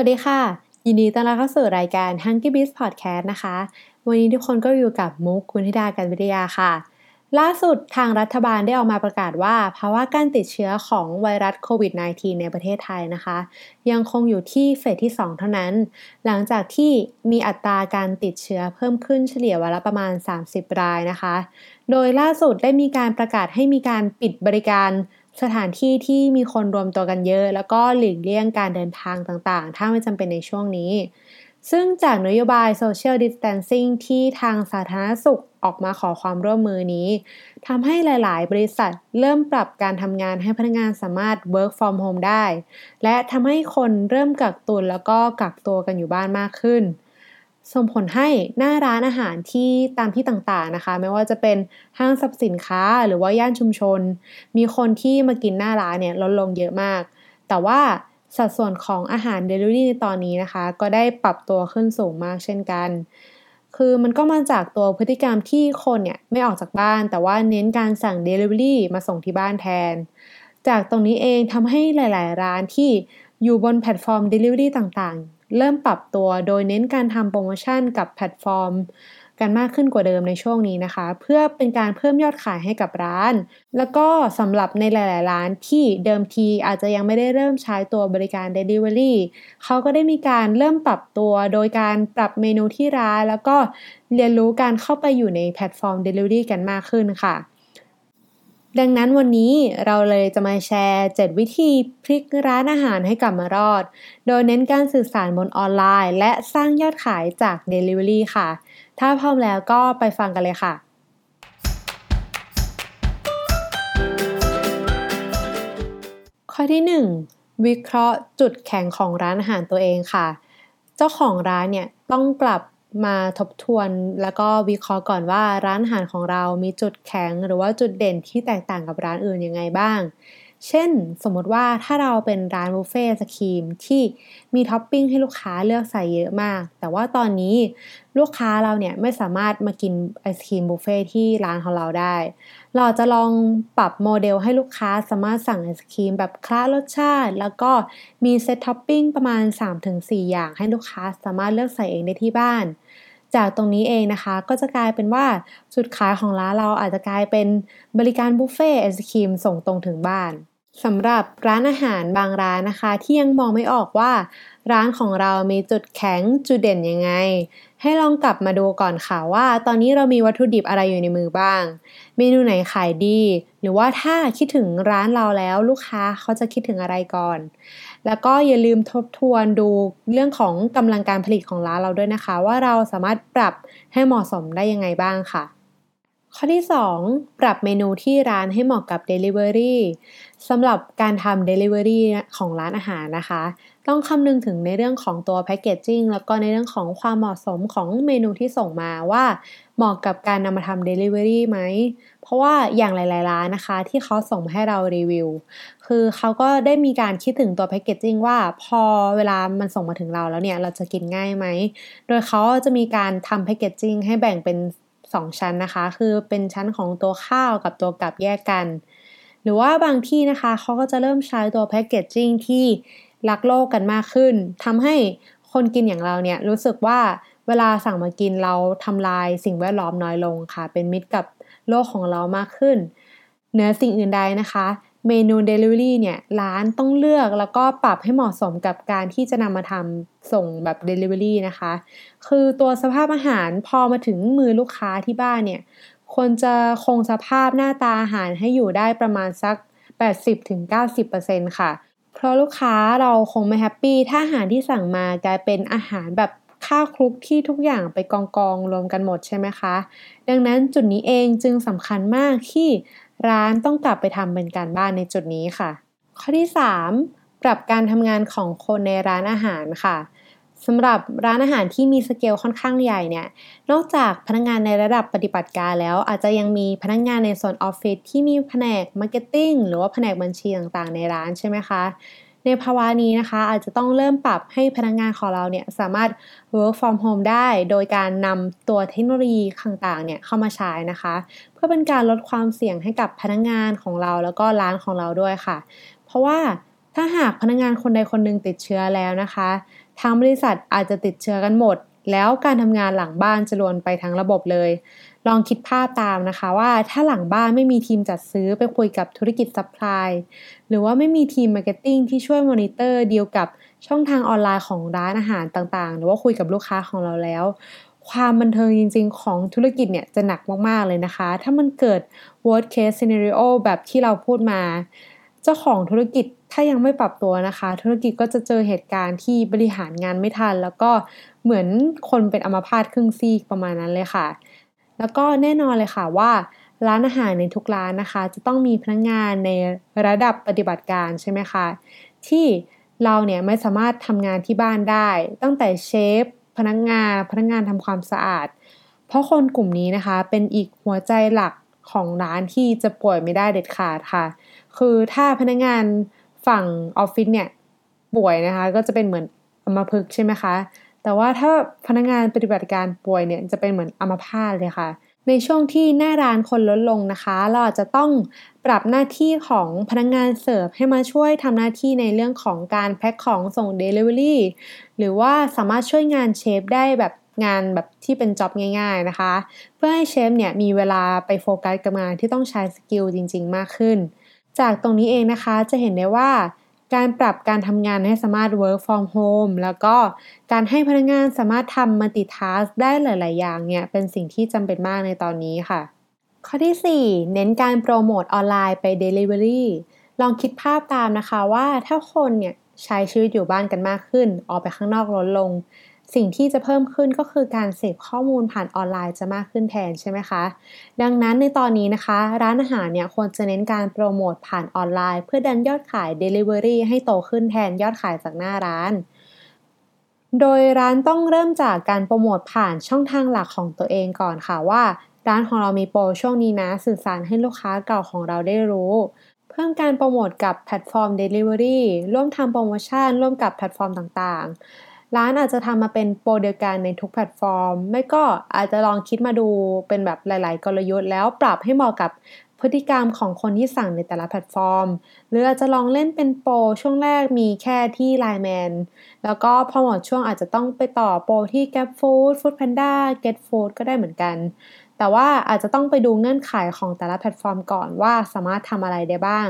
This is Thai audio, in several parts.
สวัสดีค่ะ ยินดีต้อนรับเข้าสู่รายการ h u n k y Biz Podcast นะคะ วันนี้ทุกคนก็อยู่กับมุกคุณธิดาการวิทยาค่ะ ล่าสุดทางรัฐบาลได้ออกมาประกาศว่า ภาวะการติดเชื้อของไวรัสโควิด -19 ในประเทศไทยนะคะ ยังคงอยู่ที่เฟสที่ 2 เท่านั้น หลังจากที่มีอัตราการติดเชื้อเพิ่มขึ้นเฉลี่ยวันละประมาณ 30 รายนะคะ โดยล่าสุดได้มีการประกาศให้มีการปิดบริการ สถานที่ที่มีคนรวมตัวกันเยอะ แล้วก็หลีกเลี่ยงการเดินทางต่างๆ ถ้าไม่จำเป็นในช่วงนี้ ซึ่งจากนโยบาย Social Distancing ที่ทางสาธารณสุขออกมาขอความร่วมมือนี้ทำให้หลาย ๆ บริษัทเริ่มปรับการทำงานให้พนักงานสามารถ work from home ได้ และทำให้คนเริ่มกักตุนแล้วก็กักตัวกันอยู่บ้านมากขึ้น ส่งผลให้หน้าร้านอาหารที่ตามที่ต่างๆนะคะ ไม่ว่าจะเป็นห้างสรรพสินค้าหรือว่าย่านชุมชน มีคนที่มากินหน้าร้านเนี่ยลดลงเยอะมาก แต่ว่าสัดส่วนของอาหารเดลิเวอรี่ในตอนนี้นะคะ ก็ได้ปรับตัวขึ้นสูงมากเช่นกัน คือมันก็มาจากตัวพฤติกรรมที่คนเนี่ยไม่ออกจากบ้าน แต่ว่าเน้นการสั่ง Delivery มาส่งที่บ้านแทน จากตรงนี้เองทำให้หลาย ๆ ร้านที่อยู่บนแพลตฟอร์ม Delivery ต่าง เริ่มปรับตัวโดยเน้นการทำโปรโมชั่นกับแพลตฟอร์ม กันมากขึ้นกว่าเดิมในช่วงนี้นะคะ เพื่อเป็นการเพิ่มยอดขายให้กับร้าน แล้วก็สำหรับในหลาย ๆ ร้านที่เดิมทีอาจจะยังไม่ได้เริ่มใช้ตัวบริการ Delivery เขาก็ได้มีการเริ่มปรับตัวโดยการปรับเมนูที่ร้าน แล้วก็เรียนรู้การเข้าไปอยู่ในแพลตฟอร์ม Delivery กันมากขึ้นค่ะ ดังนั้นวันนี้เราเลยจะมาแชร์ 7 วิธีพลิกร้านอาหารให้กลับมารอด โดยเน้นการสื่อสารบนออนไลน์ และสร้างยอดขายจาก Delivery ค่ะ ถ้าพร้อมแล้วก็ไปฟังกันเลยค่ะ ข้อที่ 1 วิเคราะห์จุดแข็งของร้านอาหารตัวเองค่ะ เจ้าของร้านเนี่ยต้องกลับ มาทบทวนแล้วก็วิเคราะห์ก่อนว่าร้านอาหารของเรามีจุดแข็ง หรือว่าจุดเด่นที่แตกต่างกับร้านอื่นยังไงบ้าง เช่นสมมติว่าถ้าเราเป็นร้านบุฟเฟ่สครีมที่มีท็อปปิ้งให้ลูกค้าเลือกใส่เยอะมาก แต่ว่าตอนนี้ลูกค้าเราเนี่ยไม่สามารถมากินไอศครีมบุฟเฟ่ที่ร้านของเราได้ เราจะลองปรับโมเดลให้ลูกค้าสามารถสั่งไอศครีมแบบคละรสชาติ แล้วก็มีเซตท็อปปิ้งประมาณ 3-4 อย่างให้ลูกค้าสามารถเลือกใส่เองได้ที่บ้าน จากตรงนี้เองนะคะ ก็จะกลายเป็นว่าจุดขายของร้านเราอาจจะกลายเป็นบริการบุฟเฟ่ไอศครีมส่งตรงถึงบ้านสำหรับร้านอาหารบางร้านนะคะ ที่ยังมองไม่ออกว่า ร้านของเรามีจุดแข็งจุดเด่นยังไง ให้ลองกลับมาดูก่อนค่ะว่า ตอนนี้เรามีวัตถุดิบอะไรอยู่ในมือบ้าง เมนูไหนขายดี หรือว่าถ้าคิดถึงร้านเราแล้วลูกค้าเขาจะคิดถึงอะไรก่อน แล้วก็อย่าลืมทบทวนดูเรื่องของกำลังการผลิตของร้านเราด้วยนะคะ ว่าเราสามารถปรับให้เหมาะสมได้ยังไงบ้างค่ะ ข้อที่ 2 ปรับเมนูที่ร้านให้เหมาะกับ Delivery สำหรับการทำ Delivery ของร้านอาหารนะคะ ต้องคำนึงถึงในเรื่องของตัวแพคเกจจิ้งแล้วก็ในเรื่องของความเหมาะสมของเมนูที่ส่งมาว่าเหมาะกับการนำมาทำ Delivery ไหม เพราะว่าอย่างหลาย ๆ ร้านนะคะ ที่เขาส่งมาให้เรารีวิว คือเขาก็ได้มีการคิดถึงตัวแพคเกจจิ้งว่าพอเวลามันส่งมาถึงเราแล้วเนี่ยเราจะกินง่ายไหม โดยเขาจะมีการทำแพคเกจจิ้งให้แบ่งเป็น 2 ชั้นนะคะ คือเป็นชั้นของตัวข้าวกับตัวกับแยกกัน หรือว่าบางที่นะคะเขาก็จะเริ่มใช้ตัวแพคเกจจิ้งที่รักโลกกันมากขึ้นทำให้คนกินอย่างเราเนี่ยรู้สึกว่าเวลาสั่งมากินเราทำลายสิ่งแวดล้อมน้อยลงค่ะ เป็นมิตรกับโลกของเรามากขึ้นเหนือสิ่งอื่นใดนะคะ เมนู Delivery เนี่ยร้านต้องเลือกแล้วก็ปรับให้เหมาะสมกับการที่จะนำมาทำส่งแบบ Delivery นะคะ คือตัวสภาพอาหารพอมาถึงมือลูกค้าที่บ้านเนี่ยควรจะคงสภาพหน้าตาอาหารให้อยู่ได้ประมาณสัก 80-90%ค่ะ เพราะลูกค้าเราคงไม่แฮปปี้ถ้าอาหารที่สั่งมากลายเป็นอาหารแบบข้าวคลุกที่ทุกอย่างไปกองกองรวมกันหมดใช่ไหมคะ ดังนั้นจุดนี้เองจึงสำคัญมากที่ ร้านต้องกลับไปทำเป็นการบ้านในจุดนี้ค่ะ ข้อที่ 3 ปรับการทำงานของคนในร้านอาหารค่ะสำหรับร้านอาหารที่มีสเกลค่อนข้างใหญ่เนี่ย นอกจากพนักงานในระดับปฏิบัติการแล้ว อาจจะยังมีพนักงานในโซนออฟฟิศที่มีแผนก marketing หรือว่าแผนกบัญชีต่างๆ ในร้านใช่ไหมคะ ในภาวะนี้นะคะ อาจจะต้องเริ่มปรับให้พนักงานของเราเนี่ยสามารถ work from home ได้ โดยการนำตัวเทคโนโลยีต่างๆเนี่ยเข้ามาใช้นะคะ เพื่อเป็นการลดความเสี่ยงให้กับพนักงานของเราแล้วก็ร้านของเราด้วยค่ะ เพราะว่าถ้าหากพนักงานคนใดคนหนึ่งติดเชื้อแล้วนะคะทางบริษัทอาจจะติดเชื้อกันหมด แล้วการทำงานหลังบ้านจะรวนไปทั้งระบบเลย ลองคิดภาพตามนะคะว่าถ้าหลังบ้านไม่มีทีมจัดซื้อไปคุยกับธุรกิจ supply หรือว่าไม่มีทีม marketing ที่ช่วยมอนิเกี่ยวกับช่องทางออนไลน์ของร้านอาหารต่างๆ หรือว่าคุยกับลูกค้าของเราแล้ว ความบันเทิงจริง ๆ ของธุรกิจเนี่ยจะหนักมากๆเลยนะคะ ถ้ามันเกิด worst case scenario แบบที่เราพูดมา จ้าของธุรกิจถ้ายังไม่ปรับตัวนะคะ ธุรกิจก็จะเจอเหตุการณ์ที่บริหารงานไม่ทัน แล้วก็เหมือนคนเป็นอัมพาตครึ่งซีกประมาณนั้นเลยค่ะ แล้วก็แน่นอนเลยค่ะว่าร้านอาหารในทุกร้านนะคะ จะต้องมีพนักงงานในระดับปฏิบัติการใช่ไหมคะที่เราเนี่ยไม่สามารถทำงานที่บ้านได้ ตั้งแต่เชฟพนักงานพนักงานทำความสะอาด เพราะคนกลุ่มนี้นะคะเป็นอีกหัวใจหลัก ของร้านที่จะป่วยไม่ได้เด็ดขาดค่ะ คือถ้าพนักงานฝั่งออฟฟิศเนี่ยป่วยนะคะ ก็จะเป็นเหมือนอัมพฤกษ์ใช่ไหมคะ แต่ว่าถ้าพนักงานปฏิบัติการป่วยเนี่ยจะเป็นเหมือนอัมพาตเลยค่ะ ในช่วงที่หน้าร้านคนลดลงนะคะ เราอาจจะต้องปรับหน้าที่ของพนักงานเสิร์ฟให้มาช่วยทำหน้าที่ในเรื่องของการแพ็คของส่ง Delivery หรือว่าสามารถช่วยงานเชฟได้แบบ งานแบบที่เป็น job ง่าย ๆนะคะ เพื่อให้เชฟเนี่ยมีเวลาไปโฟกัสกับงานที่ต้องใช้ skill จริง ๆ มากขึ้น จากตรงนี้เองนะคะจะเห็นได้ว่าการปรับการทำงานให้สามารถ work from home แล้วก็การให้พนักงานสามารถทำ multitask ได้หลาย ๆ อย่างเนี่ย เป็นสิ่งที่จำเป็นมากในตอนนี้ค่ะ ข้อที่ 4 เน้นการโปรโมทออนไลน์ไป delivery ลองคิดภาพตามนะคะว่าถ้าคนเนี่ยใช้ชีวิตอยู่บ้านกันมากขึ้น ออกไปข้างนอกลดลง สิ่งที่จะเพิ่มขึ้นก็คือการเสพข้อมูลผ่านออนไลน์จะมากขึ้นแทนใช่ไหมคะ ดังนั้นในตอนนี้นะคะ ร้านอาหารเนี่ยควรจะเน้นการโปรโมทผ่านออนไลน์ เพื่อดันยอดขาย Delivery ให้โตขึ้นแทนยอดขายจากหน้าร้าน โดยร้านต้องเริ่มจากการโปรโมทผ่านช่องทางหลักของตัวเองก่อนค่ะว่า ร้านของเรามีโปรช่วงนี้นะสื่อสารให้ลูกค้าเก่าของเราได้รู้เพิ่มการโปรโมทกับแพลตฟอร์ม Delivery ร่วมทำโปรโมชั่นร่วมกับแพลตฟอร์มต่างๆ ร้านอาจจะทำมาเป็นโปรเดียวกันในทุกแพลตฟอร์ม ไม่ก็อาจจะลองคิดมาดูเป็นแบบหลาย ๆ กลยุทธ์แล้วปรับให้เหมาะกับพฤติกรรมของคนที่สั่งในแต่ละแพลตฟอร์ม หรืออาจจะลองเล่นเป็นโปรช่วงแรกมีแค่ที่ Line Man แล้วก็พอหมดช่วงอาจจะต้องไปต่อโปรที่ Grab Food Food Panda Get Food ก็ได้เหมือนกัน แต่ว่าอาจจะต้องไปดูเงื่อนไขของแต่ละแพลตฟอร์มก่อนว่าสามารถทำอะไรได้บ้าง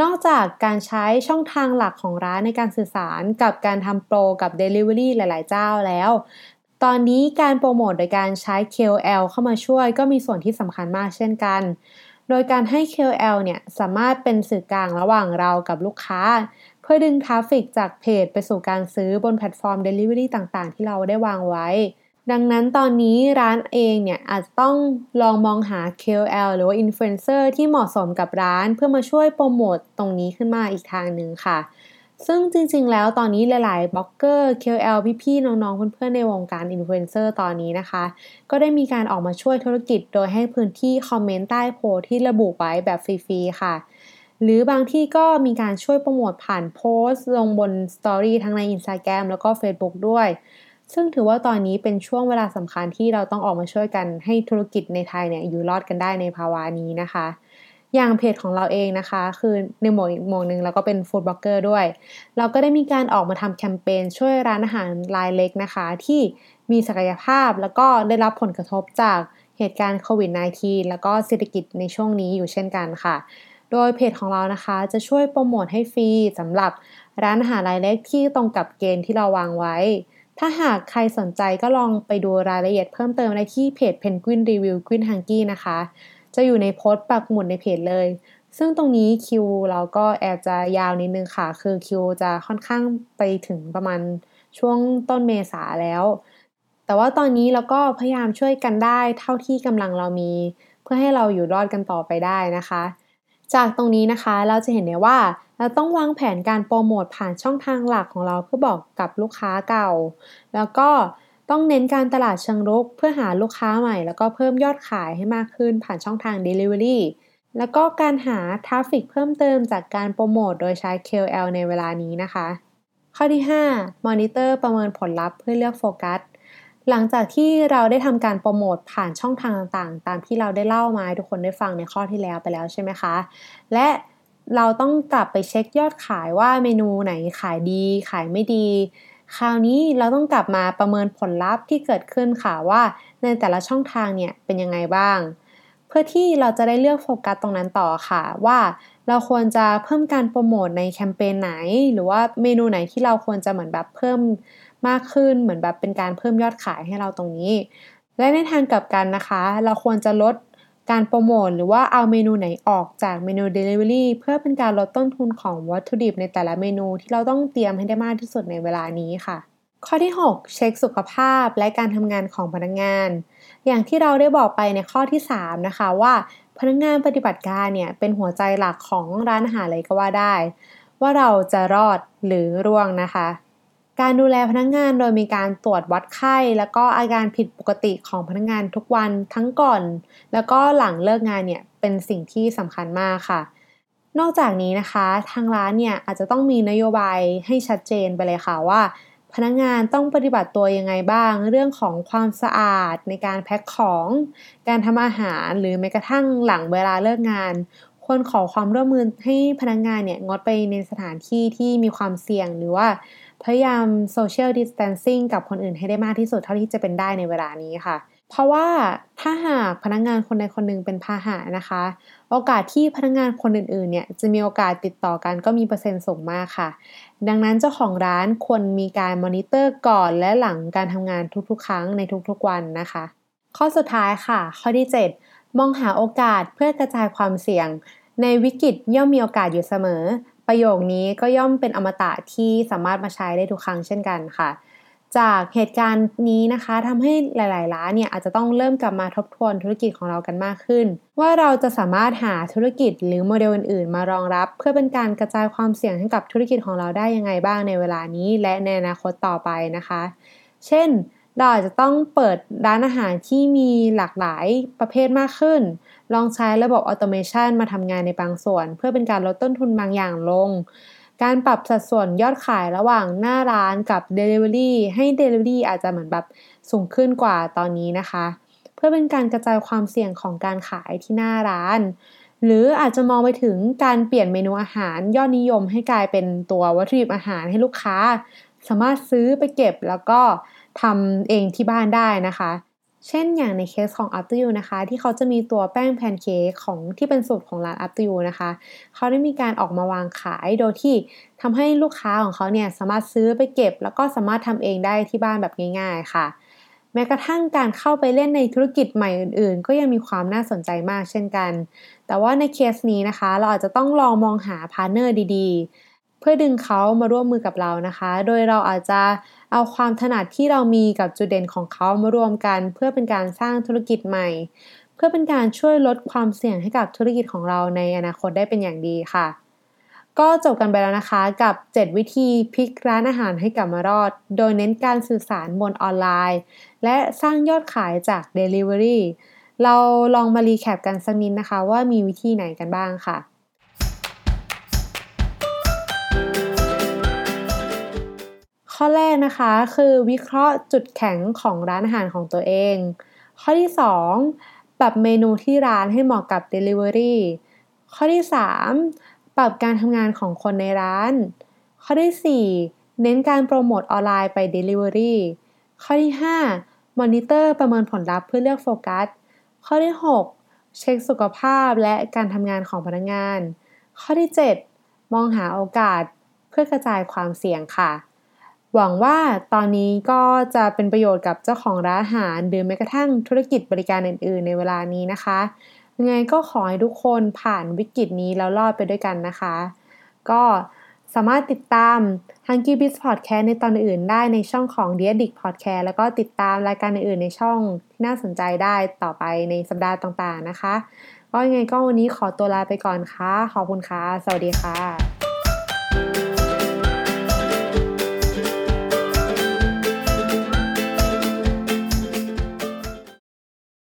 นอกจากการใช้ช่องทางหลักของร้านในการสื่อสารกับการทำโปรกับ Delivery หลาย ๆ เจ้าแล้ว ตอนนี้การโปรโมทโดยการใช้ KOL เข้ามาช่วยก็มีส่วนที่สำคัญมากเช่นกัน โดยการให้ KOL เนี่ยสามารถเป็นสื่อกลางระหว่างเรากับลูกค้า เพื่อดึง traffic จากเพจไปสู่การซื้อบนแพลตฟอร์ม Delivery ต่าง ๆ ที่เราได้วางไว้ ดังนั้นตอนนี้ร้านเองเนี่ยอาจจะต้องลองมองหา KOL หรือว่า Influencer ที่เหมาะสมกับร้านเพื่อมาช่วยโปรโมตตรงนี้ขึ้นมาอีกทางหนึ่งค่ะ ซึ่งจริงๆ แล้วตอนนี้หลายๆบล็อกเกอร์ KOL พี่ๆ น้องๆ เพื่อนๆ ในวงการอินฟลูเอนเซอร์ตอนนี้นะคะ ก็ได้มีการออกมาช่วยธุรกิจโดยให้พื้นที่คอมเมนต์ใต้โพสที่ระบุไว้แบบฟรีๆ ค่ะหรือบางที่ก็มีการช่วยโปรโมทผ่านโพสต์ ลงบนสตอรี่ทั้งใน Instagram แล้วก็ Facebook ด้วย ซึ่งถือว่าตอนนี้เป็นช่วงเวลาสำคัญที่เราต้องออกมาช่วยกันให้ธุรกิจในไทยเนี่ยอยู่รอดกันได้ในภาวะนี้นะคะ อย่างเพจของเราเองนะคะ คือในหมวดอีกหมวดหนึ่งเราก็เป็นฟู้ดบล็อกเกอร์ด้วย เราก็ได้มีการออกมาทำแคมเปญช่วยร้านอาหารรายเล็กนะคะ ที่มีศักยภาพแล้วก็ได้รับผลกระทบจากเหตุการณ์โควิด -19 แล้วก็เศรษฐกิจในช่วงนี้อยู่เช่นกันค่ะ โดยเพจของเรานะคะจะช่วยโปรโมทให้ฟรีสำหรับร้านอาหารรายเล็กที่ตรงกับเกณฑ์ที่เราวางไว้ ถ้าหากใครสนใจก็ลองไปดูรายละเอียดเพิ่มเติมได้ที่เพจ Penguin Review Queen Hunky นะคะ จะอยู่ในโพสต์ปักหมุดในเพจเลย ซึ่งตรงนี้คิวเราก็แอบจะยาวนิดนึงค่ะ คือคิวจะค่อนข้างไปถึงประมาณช่วงต้นเมษาแล้ว แต่ว่าตอนนี้เราก็พยายามช่วยกันได้เท่าที่กำลังเรามี เพื่อให้เราอยู่รอดกันต่อไปได้นะคะ จากตรงนี้นะคะเราจะเห็นได้ว่าเราต้องวางแผนการโปรโมทผ่านช่องทางหลักของเราเพื่อบอกกับลูกค้าเก่า แล้วก็ต้องเน้นการตลาดเชิงรุกเพื่อหาลูกค้าใหม่ แล้วก็เพิ่มยอดขายให้มากขึ้นผ่านช่องทาง Delivery แล้วก็การหา traffic เพิ่มเติมจากการโปรโมทโดยใช้ KOL ในเวลานี้นะคะ ข้อที่ 5 Monitor ประเมินผลลัพธ์เพื่อเลือกโฟกัส หลังจากที่เราได้ทำการโปรโมทผ่านช่องทางต่างๆ ตามที่เราได้เล่ามาทุกคนได้ฟังในข้อที่แล้วไปแล้วใช่ไหมคะ และเราต้องกลับไปเช็คยอดขายว่าเมนูไหนขายดี ขายไม่ดี คราวนี้เราต้องกลับมาประเมินผลลัพธ์ที่เกิดขึ้นค่ะว่าในแต่ละช่องทางเนี่ยเป็นยังไงบ้าง เพื่อที่เราจะได้เลือกโฟกัสตรงนั้นต่อค่ะว่าเราควรจะเพิ่มการโปรโมทในแคมเปญไหน หรือว่าเมนูไหนที่เราควรจะเหมือนแบบเพิ่ม มากขึ้นเหมือนแบบเป็นการเพิ่มยอดขายให้เราตรงนี้ และในทางกลับกันนะคะ เราควรจะลดการโปรโมทหรือว่าเอาเมนูไหนออกจากเมนู Delivery เพื่อเป็นการลดต้นทุนของวัตถุดิบในแต่ละเมนูที่เราต้องเตรียมให้ได้มากที่สุดในเวลานี้ค่ะ ข้อที่ 6 เช็คสุขภาพและการทำงานของพนักงงาน อย่างที่เราได้บอกไปในข้อที่ 3 นะคะว่า พนักงงานปฏิบัติการเนี่ยเป็นหัวใจหลักของร้านอาหารเลยก็ว่าได้ ว่าเราจะรอดหรือร่วงนะคะ การดูแลพนักงงานโดยมีการตรวจวัดไข้ แล้วก็อาการผิดปกติของพนักงงานทุกวันทั้งก่อน แล้วก็หลังเลิกงานเนี่ยเป็นสิ่งที่สำคัญมากค่ะ นอกจากนี้นะคะทางร้านเนี่ยอาจจะต้องมีนโยบายให้ชัดเจนไปเลยค่ะว่า พนักงงานต้องปฏิบัติตัวยังไงบ้าง เรื่องของความสะอาดในการแพ็คของ การทำอาหารหรือแม้กระทั่งหลังเวลาเลิกงานควรขอความร่วมมือให้พนักงงานเนี่ยงดไปในสถานที่ที่มีความเสี่ยงหรือว่า พยายาม social distancing กับคนอื่นให้ได้มากที่สุดเท่าที่จะเป็นได้ในเวลานี้ค่ะ เพราะว่าถ้าหากพนักงานคนใดคนหนึ่งเป็นพาหะนะคะ โอกาสที่พนักงานคนอื่นๆเนี่ยจะมีโอกาสติดต่อกันก็มีเปอร์เซ็นต์สูงมากค่ะ ดังนั้นเจ้าของร้านควรมีการมอนิเตอร์ก่อนและหลังการทำงานทุกๆ ครั้งในทุกๆวันนะคะ ข้อสุดท้ายค่ะ ข้อที่ 7 มองหาโอกาสเพื่อกระจายความเสี่ยง ในวิกฤตย่อมมีโอกาสอยู่เสมอ ประโยคนี้ก็ย่อมเป็นอมตะที่สามารถมาใช้ได้ทุกครั้งเช่นกันค่ะ จากเหตุการณ์นี้นะคะทำให้หลาย ๆ ร้านเนี่ยอาจจะต้องเริ่มกลับมาทบทวนธุรกิจของเรากันมากขึ้น ว่าเราจะสามารถหาธุรกิจหรือโมเดลอื่น ๆ มารองรับ เพื่อเป็นการกระจายความเสี่ยงให้กับธุรกิจของเราได้ยังไงบ้างในเวลานี้ และในอนาคตต่อไปนะคะ เช่น เราอาจจะต้องเปิดร้านอาหารที่มีหลากหลายประเภทมากขึ้น ลองใช้ระบบ automation มาทำงานในบางส่วน เพื่อเป็นการลดต้นทุนบางอย่างลง การปรับสัดส่วนยอดขายระหว่างหน้าร้านกับ Delivery ให้ Delivery อาจจะเหมือนแบบสูงขึ้นกว่าตอนนี้นะคะ เพื่อเป็นการกระจายความเสี่ยงของการขายที่หน้าร้าน หรืออาจจะมองไปถึงการเปลี่ยนเมนูอาหารยอดนิยมให้กลายเป็นตัววัตถุดิบอาหารให้ลูกค้า สามารถซื้อไปเก็บแล้วก็ ทำเองที่บ้านได้นะคะ เช่นอย่างในเคสของ After You นะคะ ที่เขาจะมีตัวแป้งแพนเค้กของที่เป็นสูตรของร้าน After You นะคะ เขาได้มีการออกมาวางขายโดยที่ทำให้ลูกค้าของเขาเนี่ยสามารถซื้อไปเก็บ แล้วก็สามารถทำเองได้ที่บ้านแบบง่าย ๆ ค่ะแม้กระทั่งการเข้าไปเล่นในธุรกิจใหม่อื่นๆ ก็ยังมีความน่าสนใจมากเช่นกัน แต่ว่าในเคสนี้นะคะ เราอาจจะต้องลองมองหา partner ดีๆ เพื่อดึงเขามาร่วมมือกับเรานะคะ โดยเราอาจจะเอาความถนัดที่เรามีกับจุดเด่นของเขามารวมกัน เพื่อเป็นการสร้างธุรกิจใหม่ เพื่อเป็นการช่วยลดความเสี่ยงให้กับธุรกิจของเราในอนาคตได้เป็นอย่างดีค่ะ ก็จบกันไปแล้วนะคะกับ 7 วิธีพลิกร้านอาหารให้กลับมารอด โดยเน้นการสื่อสารบนออนไลน์ และสร้างยอดขายจาก Delivery เราลองมารีแคปกันสักนิดนะคะว่ามีวิธีไหนกันบ้างค่ะ ข้อแรกนะคะคือวิเคราะห์จุดแข็งของร้านอาหารของตัวเอง ข้อที่ 2 ปรับเมนูที่ร้านให้เหมาะกับ Delivery ข้อที่ 3 ปรับการทำงานของคนในร้าน ข้อที่ 4 เน้นการโปรโมทออนไลน์ไป Delivery ข้อที่ 5 มอนิเตอร์ประเมินผลลัพธ์เพื่อเลือกโฟกัส ข้อที่ 6 เช็คสุขภาพและการทำงานของพนักงาน ข้อที่ 7 มองหาโอกาสเพื่อกระจายความเสี่ยงค่ะ หวังว่าตอนนี้ก็จะเป็นประโยชน์กับเจ้าของร้านอาหาร หรือแม้กระทั่งธุรกิจบริการอื่น ๆ ในเวลานี้นะคะยังไงก็ขอให้ทุกคนผ่านวิกฤตนี้แล้วรอดไปด้วยกันนะคะ ก็สามารถติดตาม h u n k y b i z Podcast ในตอนอื่นได้ในช่องของ The Addict Podcast แล้วก็ติดตามรายการอื่นๆในช่องที่น่าสนใจได้ต่อไปในสัปดาห์ต่างๆนะคะ ก็ยังไงก็วันนี้ขอตัวลาไปก่อนค่ะ ขอบคุณค่ะ สวัสดีค่ะ